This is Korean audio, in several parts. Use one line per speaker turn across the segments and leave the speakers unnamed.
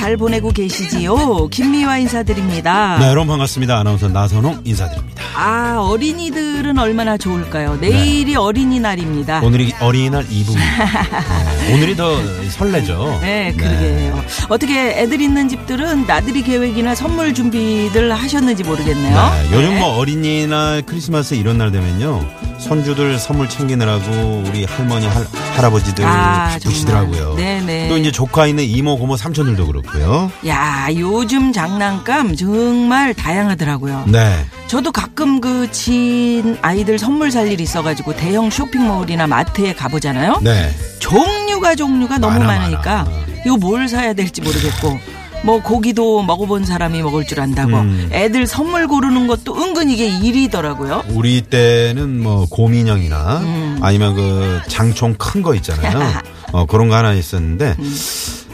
잘 보내고 계시지요? 김미화 인사드립니다.
네 여러분 반갑습니다 아나운서 나선홍 인사드립니다
아, 어린이들은 얼마나 좋을까요? 내일이 어린이날입니다.
오늘이 어린이날 2부입니다 네, 오늘이 더 설레죠
네, 그러게요. 어떻게 애들 있는 집들은 나들이 계획이나 선물 준비들 하셨는지 모르겠네요.
네, 요즘 뭐 어린이날 크리스마스 이런 날 되면요 손주들 선물 챙기느라고 우리 할머니 할, 할아버지들
아,
바쁘시더라고요.
네네.
또 이제 조카 있는 이모 고모 삼촌들도 그렇고요
야, 요즘 장난감 정말 다양하더라고요.
네
저도 가끔 그 친 아이들 선물 살일 있어가지고 대형 쇼핑몰이나 마트에 가보잖아요.
네.
종류가 종류가 너무
많아,
많으니까
많아.
이거 뭘 사야 될지 모르겠고 뭐 고기도 먹어본 사람이 먹을 줄 안다고
음.
애들 선물 고르는 것도 은근 이게 일이더라고요.
우리 때는 뭐 곰인형이나
음.
아니면 그 장총 큰 거 있잖아요. 어, 그런 거 하나 있었는데
음.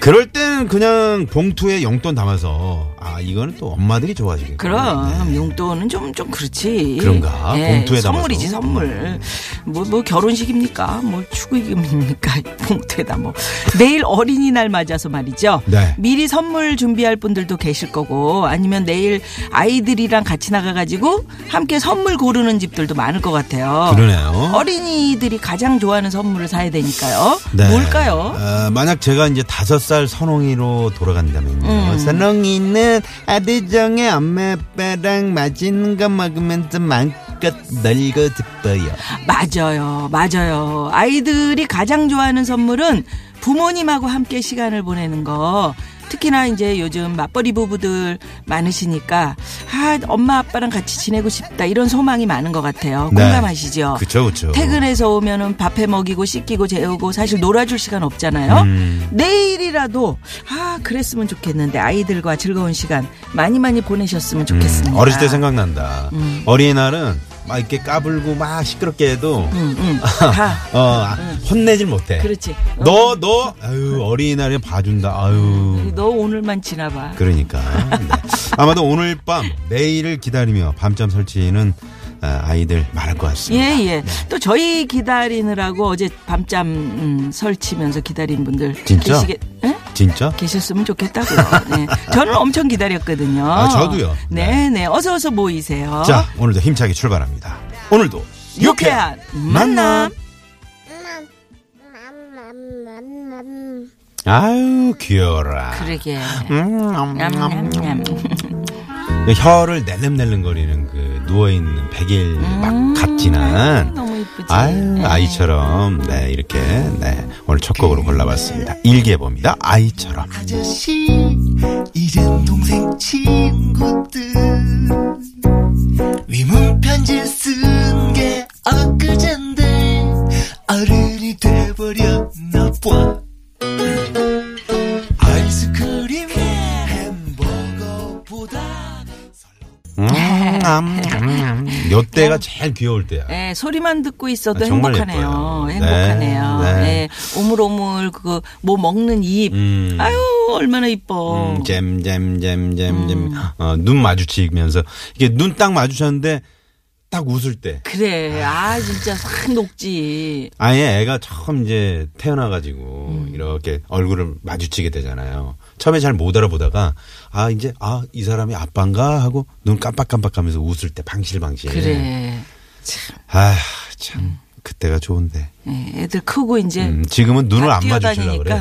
그럴 때는 그냥 봉투에 용돈 담아서 아 이거는 또 엄마들이 좋아하시겠구나.
그럼
네.
용돈은 좀좀 그렇지.
그런가? 봉투에 담아서?
선물이지 선물. 뭐뭐 결혼식입니까? 뭐 축의금입니까? 봉투에다 뭐 내일 어린이날 맞아서 말이죠.
네.
미리 선물 준비할 분들도 계실 거고 아니면 내일 아이들이랑 같이 나가가지고 함께 선물 고르는 집들도 많을 것 같아요.
그러네요.
어린이들이 가장 좋아하는 선물을 사야 되니까요.
네.
뭘까요?
어, 만약 제가 이제 다섯 살 선홍이로 돌아간다면요.
음.
선홍이는 아들정의 엄마 아빠랑 맛있는 거 먹으면서 마음껏 놀고 싶어요.
맞아요. 맞아요. 아이들이 가장 좋아하는 선물은 부모님하고 함께 시간을 보내는 거. 특히나 이제 요즘 맞벌이 부부들 많으시니까 아 엄마 아빠랑 같이 지내고 싶다 이런 소망이 많은 것 같아요.
네.
공감하시죠?
그쵸 그쵸.
퇴근해서 오면은 밥해 먹이고 씻기고 재우고 사실 놀아줄 시간 없잖아요.
음.
내일이라도 아 그랬으면 좋겠는데 아이들과 즐거운 시간 많이 많이 보내셨으면 좋겠습니다.
음, 어렸을 때 생각난다. 어린이날은 막 이렇게 까불고 막 시끄럽게 해도
음, 음. 다
어, 아, 혼내질 못해.
그렇지. 어.
너, 너, 아유, 어린이날에 봐준다. 아유.
너 오늘만 지나봐.
그러니까. 네. 아마도 오늘 밤, 내일을 기다리며 밤잠 설치는 아, 아이들 많을 것 같습니다.
예, 예. 또 저희 기다리느라고 어제 밤잠 음, 설치면서 기다린 분들
진짜?
계시게 예?
진짜?
계셨으면 좋겠다고요. 네. 저는 엄청 기다렸거든요.
아, 저도요.
네, 네. 어서 어서 모이세요.
자, 오늘도 힘차게 출발합니다. 오늘도
유쾌한 만남.
아유, 귀여워라.
그러게.
음,
냠냠냠.
혀를 낼름낼름거리는 그 누워있는 백일 막
너무 이쁘지.
아유, 아이처럼, 네, 이렇게, 네, 오늘 첫 곡으로 골라봤습니다. 일기예보입니다. 아이처럼.
아저씨 이젠 동생 친구들 위문 편지 쓴 게 엊그젠데 어른이 돼버렸나 봐
요 때가 제일 귀여울 때야.
네, 소리만 듣고 있어도
아, 정말
행복하네요.
예뻐요.
행복하네요.
네,
네,
네.
오물오물 그뭐 먹는 입.
음.
아유 얼마나 이뻐.
음, 잼, 잼, 잼, 잼, 잼.
음.
어, 눈 마주치면서, 이게 눈 딱 마주쳤는데, 딱 웃을 때.
그래. 아 진짜 싹 녹지.
아예 애가 처음 이제 태어나가지고,
음.
이렇게 얼굴을 마주치게 되잖아요. 처음에 잘 못 알아보다가, 아, 이제, 아, 이 사람이 아빠인가? 하고, 눈 깜빡깜빡 하면서 웃을 때, 방실방실.
그래. 참.
아, 참. 그때가 좋은데.
예, 애들 크고 이제
음, 지금은 눈을 다안 마주치려고 그래.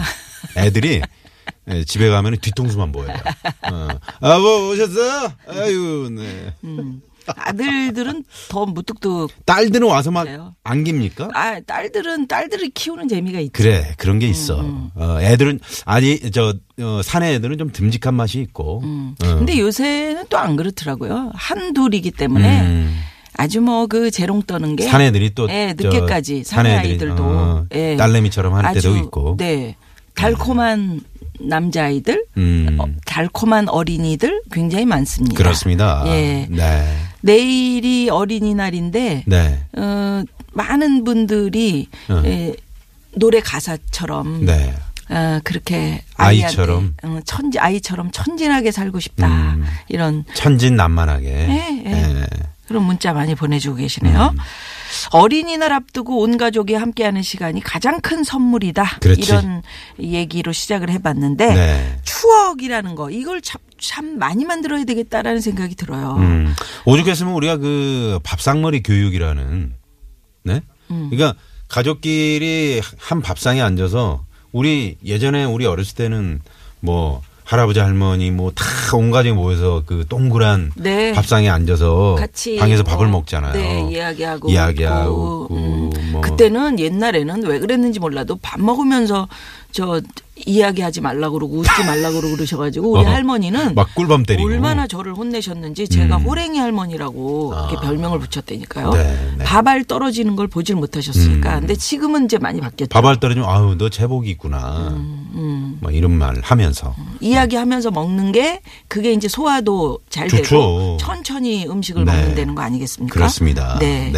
애들이 예, 집에 가면 뒤통수만 보여요. 어. 아뭐 오셨어? 아유, 네.
아들들은 더 무뚝뚝.
딸들은 와서 막
그래요?
안깁니까?
아 딸들은 딸들을 키우는 재미가 있지.
그래 그런 게 있어.
음,
어, 애들은 아니 저 어, 사내 애들은 좀 듬직한 맛이 있고. 어.
음. 근데 요새는 또 안 그렇더라고요. 한 둘이기 때문에
음.
아주 뭐 그 재롱 떠는 게
사내들이 또
예,
저
늦게까지 사내 아이들도
어,
예.
딸내미처럼 할 때도
아주,
있고.
네. 달콤한 남자 아이들,
음.
어, 달콤한 어린이들 굉장히 많습니다.
그렇습니다.
예.
네.
내일이 어린이날인데
네.
어, 많은 분들이
어.
예, 노래 가사처럼
네.
어, 그렇게
아이처럼.
아이한테, 어, 천지 아이처럼 천진하게 살고 싶다
음.
이런
천진난만하게.
예, 예.
예.
그런 문자 많이 보내주고 계시네요.
음.
어린이날 앞두고 온 가족이 함께하는 시간이 가장 큰 선물이다.
그렇지.
이런 얘기로 시작을 해봤는데
네.
추억이라는 거 이걸 참, 참 많이 만들어야 되겠다라는 생각이 들어요.
음. 오죽했으면 우리가 그 밥상머리 교육이라는, 네?
음.
그러니까 가족끼리 한 밥상에 앉아서 우리 예전에 우리 어렸을 때는 뭐 할아버지 할머니 뭐 다 온 가족이 모여서 그 동그란
네.
밥상에 앉아서
같이
방에서
뭐,
밥을 먹잖아요.
네, 이야기하고
이야기하고
음.
뭐
그때는 옛날에는 왜 그랬는지 몰라도 밥 먹으면서 저 이야기하지 말라고 그러고 웃지 말라고 그러고 그러셔가지고 우리
어,
할머니는
막 꿀밤 때리고.
얼마나 저를 혼내셨는지 제가
음.
호랭이 할머니라고 이렇게 별명을 붙였다니까요.
네, 네.
밥알 떨어지는 걸 보질 못하셨으니까.
음.
근데 지금은 이제 많이 바뀌었죠.
밥알 떨어지면 아우 너 제복이 있구나.
음,
뭐 이런 말 하면서
이야기하면서 먹는 게 그게 이제 소화도 잘
좋죠.
되고 천천히 음식을
네.
먹는다는 거 아니겠습니까?
그렇습니다.
네.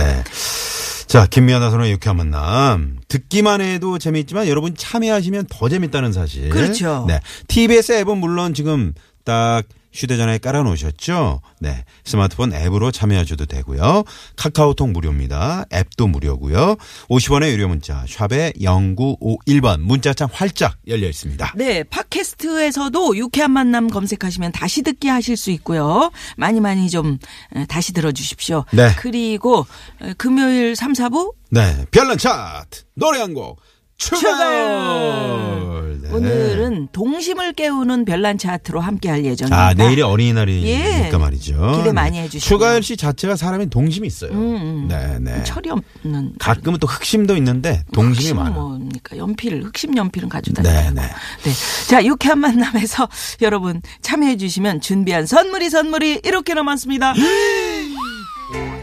자, 김미아나 선의 유쾌한 만남. 듣기만 해도 재미있지만 여러분 참여하시면 더 재밌다는 사실.
그렇죠.
네. TBS 앱은 물론 지금 딱 휴대전화에 깔아놓으셨죠? 네. 스마트폰 앱으로 참여하셔도 되고요. 카카오톡 무료입니다. 앱도 무료고요. 50원의 유료 문자 샵에 0951번 문자창 활짝 열려 있습니다.
네, 팟캐스트에서도 유쾌한 만남 검색하시면 다시 듣기 하실 수 있고요. 많이 많이 좀 에, 다시 들어주십시오.
네.
그리고 에, 금요일 3, 4부
네. 별난 차트 노래 한 곡 출발!
출발!
네.
오늘은 동심을 깨우는 별난 차트로 함께할 예정입니다.
아, 내일이 어린이날이니까
예.
말이죠.
기대 많이 해주시고요.
추가열 씨 자체가 사람이 동심이 있어요.
음, 음.
네, 네.
철이 없는
가끔은 또 흑심도 있는데 동심이
흑심
많아.
뭡니까? 연필, 흑심 연필은 가지고
네,
다니고.
네.
네. 자, 유쾌한 만남에서 여러분 참여해 주시면 준비한 선물이 선물이 이렇게 남았습니다.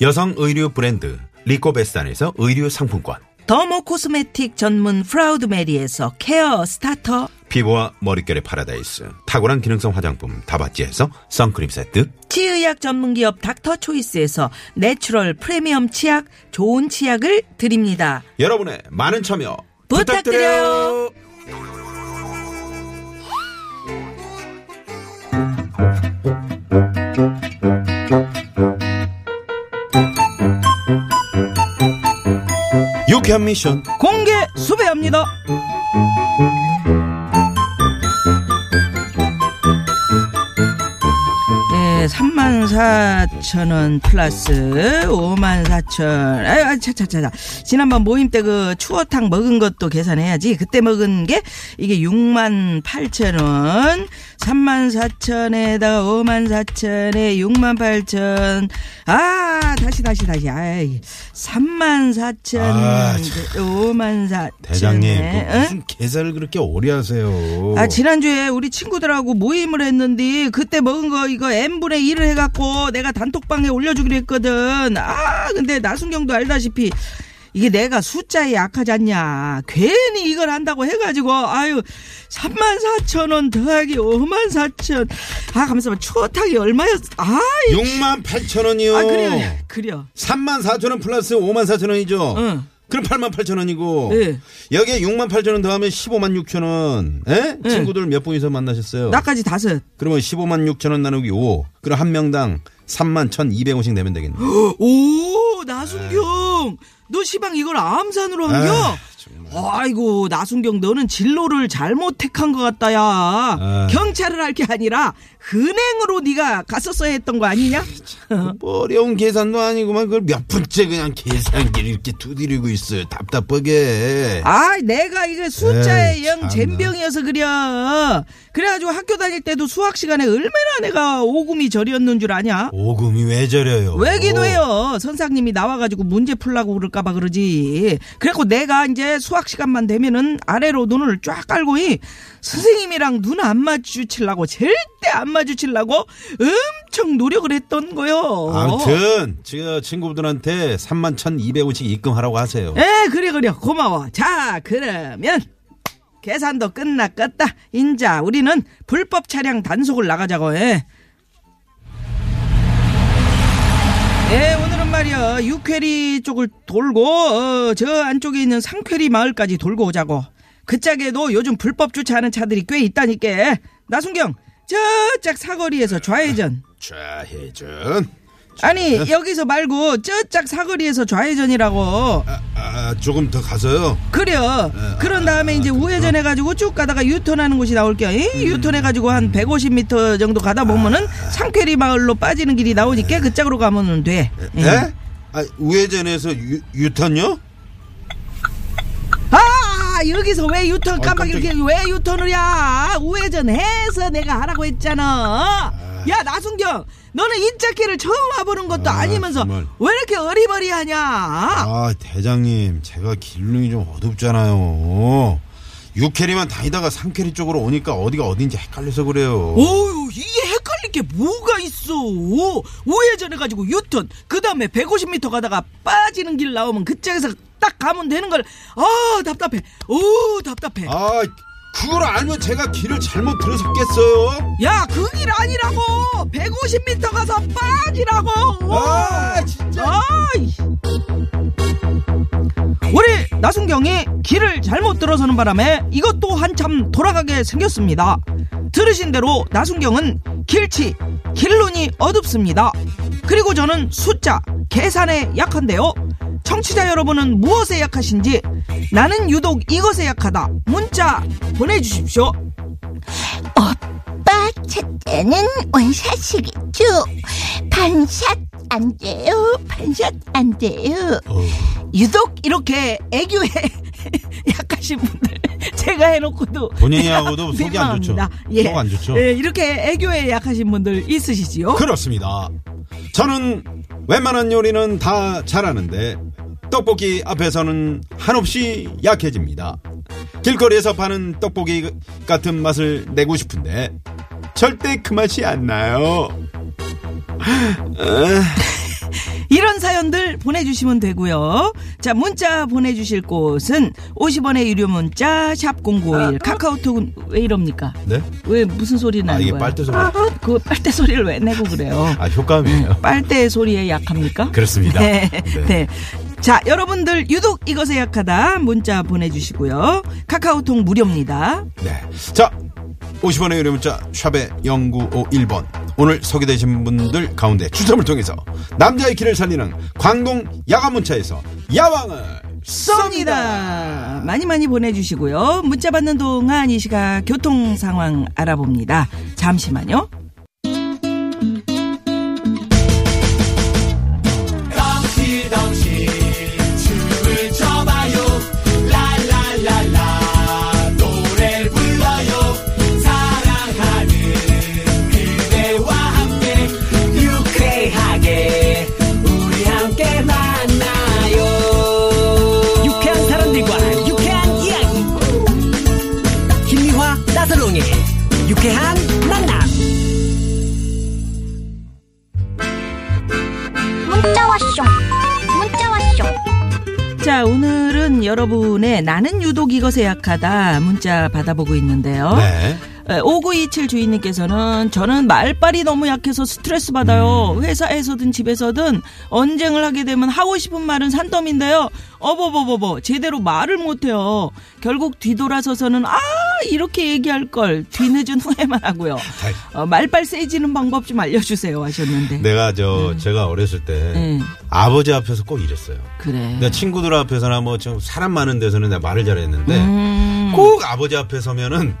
여성 의류 브랜드 리코베스탄에서 의류 상품권.
dermo cosmetic 전문 프라우드 메리에서 care starter.
피부와 머릿결의 파라다이스 탁월한 기능성 화장품 다바찌에서 선크림 세트
치의학 전문기업 닥터 초이스에서 natural 프리미엄 치약 좋은 치약을 드립니다.
여러분의 많은 참여
부탁드려요.
부탁드려요. 유쾌한 미션
공개 수배합니다. 네, 3만 4천 원 플러스 5만 4천. 아, 차차차차. 지난번 모임 때 그 추어탕 먹은 것도 계산해야지. 그때 먹은 게 이게 6만 8천 원. 3만 4천에다가 5만 4천에 6만 8천. 아, 다시 다시 다시. 아이. 3만 4천.
아,
5만 4천.
대장님 그 무슨 계산을 그렇게 오래 하세요
아, 지난주에 우리 친구들하고 모임을 했는데, 그때 먹은 거 이거 n 분의 1을 해갖고 내가 단톡방에 올려주기로 했거든. 아, 근데 나순경도 알다시피, 이게 내가 숫자에 약하지 않냐. 괜히 이걸 한다고 해가지고, 아유, 3만 4천 원 더하기 5만 4천. 아, 가면서 추어탕이 얼마였, 아,
6만 8천 원이요
아, 그래요. 그래요.
3만 4천 원 플러스 5만 4천 원이죠
응.
그럼 8만 8천 원이고
네.
여기에 6만 8천 원 더하면 15만 6천 원 에?
네.
친구들 몇 분이서 만나셨어요
나까지 다섯.
그러면 15만 6천 원 나누기 5 그럼 한 명당 3만 1,200원씩 내면 되겠네
오, 나순경. 너 시방 이걸 암산으로 한겨? 아이고 나순경 너는 진로를 잘못 택한 것 같다 야
아.
경찰을 할 게 아니라 은행으로 네가 갔었어야 했던 거 아니냐?
뭐 어려운 계산도 아니고만 그걸 몇 분째 그냥 계산기를 이렇게 두드리고 있어요. 답답하게.
아, 내가 이게 숫자에
에이,
영. 잼병이어서 그려. 그래가지고 학교 다닐 때도 수학 시간에 얼마나 내가 오금이 저렸는 줄 아냐?
오금이 왜 저려요?
왜기도 해요. 선생님이 나와가지고 문제 풀라고 그럴까봐 그러지. 그래갖고 내가 이제 수학 시간만 되면은 아래로 눈을 쫙 깔고 이 선생님이랑 눈 안 마주치려고 절대 안 마주치려고 엄청 노력을 했던 거요.
아무튼 저 친구들한테 3만 1,200원씩 입금하라고 하세요.
에 그래 그래 고마워 자 그러면 계산도 끝났겠다 인자 우리는 불법 차량 단속을 나가자고 해 예, 오늘은 말이야. 육회리 쪽을 돌고 어, 저 안쪽에 있는 상쾌리 마을까지 돌고 오자고. 그 짝에도 요즘 불법 주차하는 차들이 꽤 있다니까 나순경 저짝 사거리에서 좌회전.
좌회전.
아니 여기서 말고 저짝 사거리에서 좌회전이라고
아, 아, 조금 더 가서요.
그래요. 그런 다음에 이제 우회전 해가지고 쭉 가다가 유턴하는 곳이 나올게요. 이 유턴해가지고 한 150m 정도 가다 보면은 상쾌리 마을로 빠지는 길이 나오니까 그 짝으로 가면은 돼. 예.
예? 아, 우회전에서 유, 유턴요?
아 여기서 왜 유턴
아,
깜빡. 이렇게 왜 유턴을 야 우회전 해서 내가 하라고 했잖아. 야 나순경 너는 인자길을 처음 와보는 것도
아,
아니면서
정말.
왜 이렇게 어리버리하냐?
아, 대장님, 제가 길눈이 좀 어둡잖아요. 6거리만 다니다가 3거리 쪽으로 오니까 어디가 어딘지 헷갈려서 그래요.
어휴 이게 헷갈릴 게 뭐가 있어 우회전해가지고 유턴 그 다음에 150m 가다가 빠지는 길 나오면 그쪽에서 딱 가면 되는 걸 아 답답해 오 답답해
아, 그걸 알면 제가 길을 잘못 들어섰겠어요?
야 그 길 아니라고 150m 가서 빠지라고
아, 진짜.
아이. 우리 나순경이 길을 잘못 들어서는 바람에 이것도 한참 돌아가게 생겼습니다. 들으신 대로 나순경은 길치, 길눈이 어둡습니다. 그리고 저는 숫자, 계산에 약한데요. 청취자 여러분은 무엇에 약하신지 나는 유독 이것에 약하다. 문자 보내주십시오.
오빠 첫째는 원샷이겠죠 반샷 안 돼요 반샷 안 돼요
유독 이렇게 애교에 약하신 분들 제가 해놓고도
본인이 하고도 속이 안 좋죠.
예.
속 안 좋죠.
예, 이렇게 애교에 약하신 분들 있으시지요?
그렇습니다. 저는 웬만한 요리는 다 잘하는데 떡볶이 앞에서는 한없이 약해집니다. 길거리에서 파는 떡볶이 같은 맛을 내고 싶은데 절대 그 맛이 안 나요.
이런 사연들 보내주시면 되고요. 자, 문자 보내주실 곳은 50원의 유료 문자 샵 #0951 카카오톡은 왜 이럽니까?
네?
왜 무슨 소리
아
나는
이게
거야?
빨대 소리.
그 빨대 소리를 왜 내고 그래요?
아 효과음이에요.
빨대 소리에 약합니까?
그렇습니다.
네.
네.
네. 자, 여러분들 유독 이것에 약하다 문자 보내주시고요. 카카오톡 무료입니다.
네. 자, 50원의 유료 문자 샵의 0951번. 오늘 소개되신 분들 가운데 추첨을 통해서 남자의 길을 살리는 광동 야간 문자에서 야왕을
쏩니다. 많이 많이 보내주시고요. 문자 받는 동안 이 시각 교통 상황 알아봅니다. 잠시만요.
나서롱의 유쾌한 만남
문자 왔쇼 문자 왔쇼
자, 오늘은 여러분의 나는 유독 이것에 약하다 문자 받아보고 있는데요.
네.
5927 주인님께서는 저는 말빨이 너무 약해서 스트레스 받아요. 회사에서든 집에서든 언쟁을 하게 되면 하고 싶은 말은 산더미인데요. 어버버버버 제대로 말을 못해요. 결국 뒤돌아서서는 아 이렇게 얘기할 걸 뒤늦은 후회만 하고요. 어, 말빨 세지는 방법 좀 알려주세요 하셨는데.
내가 저 제가 어렸을 때
네.
아버지 앞에서 꼭 이랬어요.
그래.
내가 친구들 앞에서나 뭐 좀 사람 많은 데서는 내가 말을 잘했는데
음.
꼭 아버지 앞에 서면은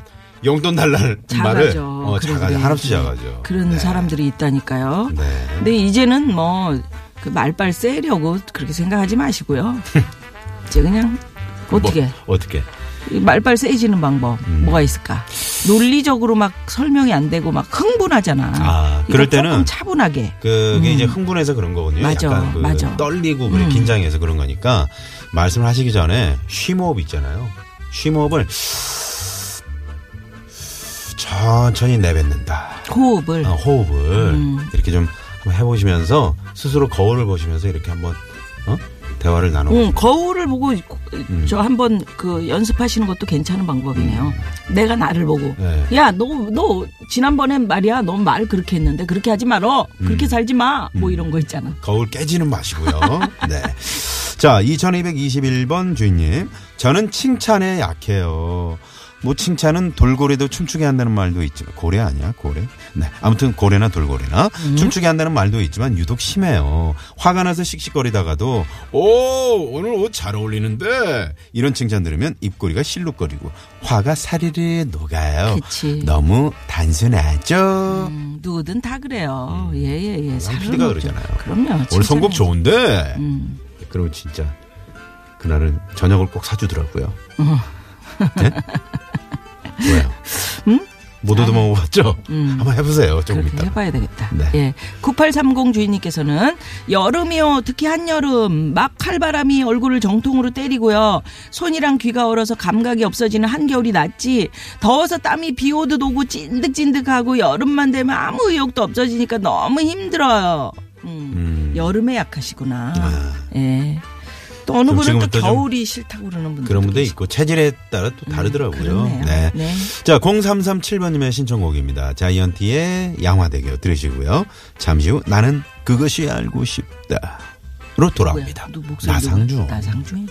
용돈 달라는 말을. 어, 작아져. 한없이 작아져.
그런
네.
사람들이 있다니까요.
네.
근데 이제는 뭐 그 말빨 세려고 그렇게 생각하지 마시고요. 이제 그냥 어떻게
뭐, 어떻게?
이 말빨 세지는 방법
음.
뭐가 있을까? 논리적으로 막 설명이 안 되고 막 흥분하잖아.
아, 그럴 때는
조금 차분하게.
그게
음.
이제 흥분해서 그런 거거든요.
맞아,
약간 그
맞아.
떨리고 그래
음.
긴장해서 그런 거니까 말씀을 하시기 전에 쉼호흡 있잖아요. 쉼호흡을 천천히 내뱉는다.
호흡을
어, 호흡을
음.
이렇게 좀 해보시면서 스스로 거울을 보시면서 이렇게 한번 어? 대화를 나눠.
응, 거울을 보고
음.
저 한번 그 연습하시는 것도 괜찮은 방법이네요. 내가 나를 보고
네.
야너너 지난번엔 말이야 너 말 그렇게 했는데 그렇게 하지 말어 그렇게
음.
살지 마 뭐 이런 거 있잖아.
거울 깨지는 마시고요. 네. 자, 2221번 주인님. 저는 칭찬에 약해요. 뭐 칭찬은 돌고래도 춤추게 한다는 말도 있지만 고래 아니야 고래? 네 아무튼 고래나 돌고래나 춤추게 한다는 말도 있지만 유독 심해요. 화가 나서 씩씩거리다가도 오 오늘 옷 잘 어울리는데 이런 칭찬 들으면 입꼬리가 실룩거리고 화가 사리르 녹아요.
그치.
너무 단순하죠.
음, 누구든 다 그래요. 예예예.
남
살은
PD가
없죠.
그러잖아요.
그럼요.
오늘
칭찬해야지.
좋은데
음.
그러면 진짜 그날은 저녁을 꼭 사주더라고요.
어.
네? 왜요?
음?
못 얻어먹어봤죠? 한번 해보세요. 조금 이따.
해봐야 되겠다.
네.
예. 9830 주인님께서는 여름이요. 특히 한여름 막 칼바람이 얼굴을 정통으로 때리고요. 손이랑 귀가 얼어서 감각이 없어지는 한겨울이 낫지. 더워서 땀이 비 오듯 오고 찐득찐득하고 여름만 되면 아무 의욕도 없어지니까 너무 힘들어요. 음.
음.
여름에 약하시구나.
아.
예. 또 어느 분은 또 겨울이 싫다고 그러는 분들
그런 분도 있고 체질에 따라 또 음, 다르더라고요.
음, 네.
네. 자, 0337번님의 신청곡입니다. 자이언티의 양화대교 들으시고요. 잠시 후 나는 그것이 알고 싶다로 돌아옵니다.
나상중. 나상주인.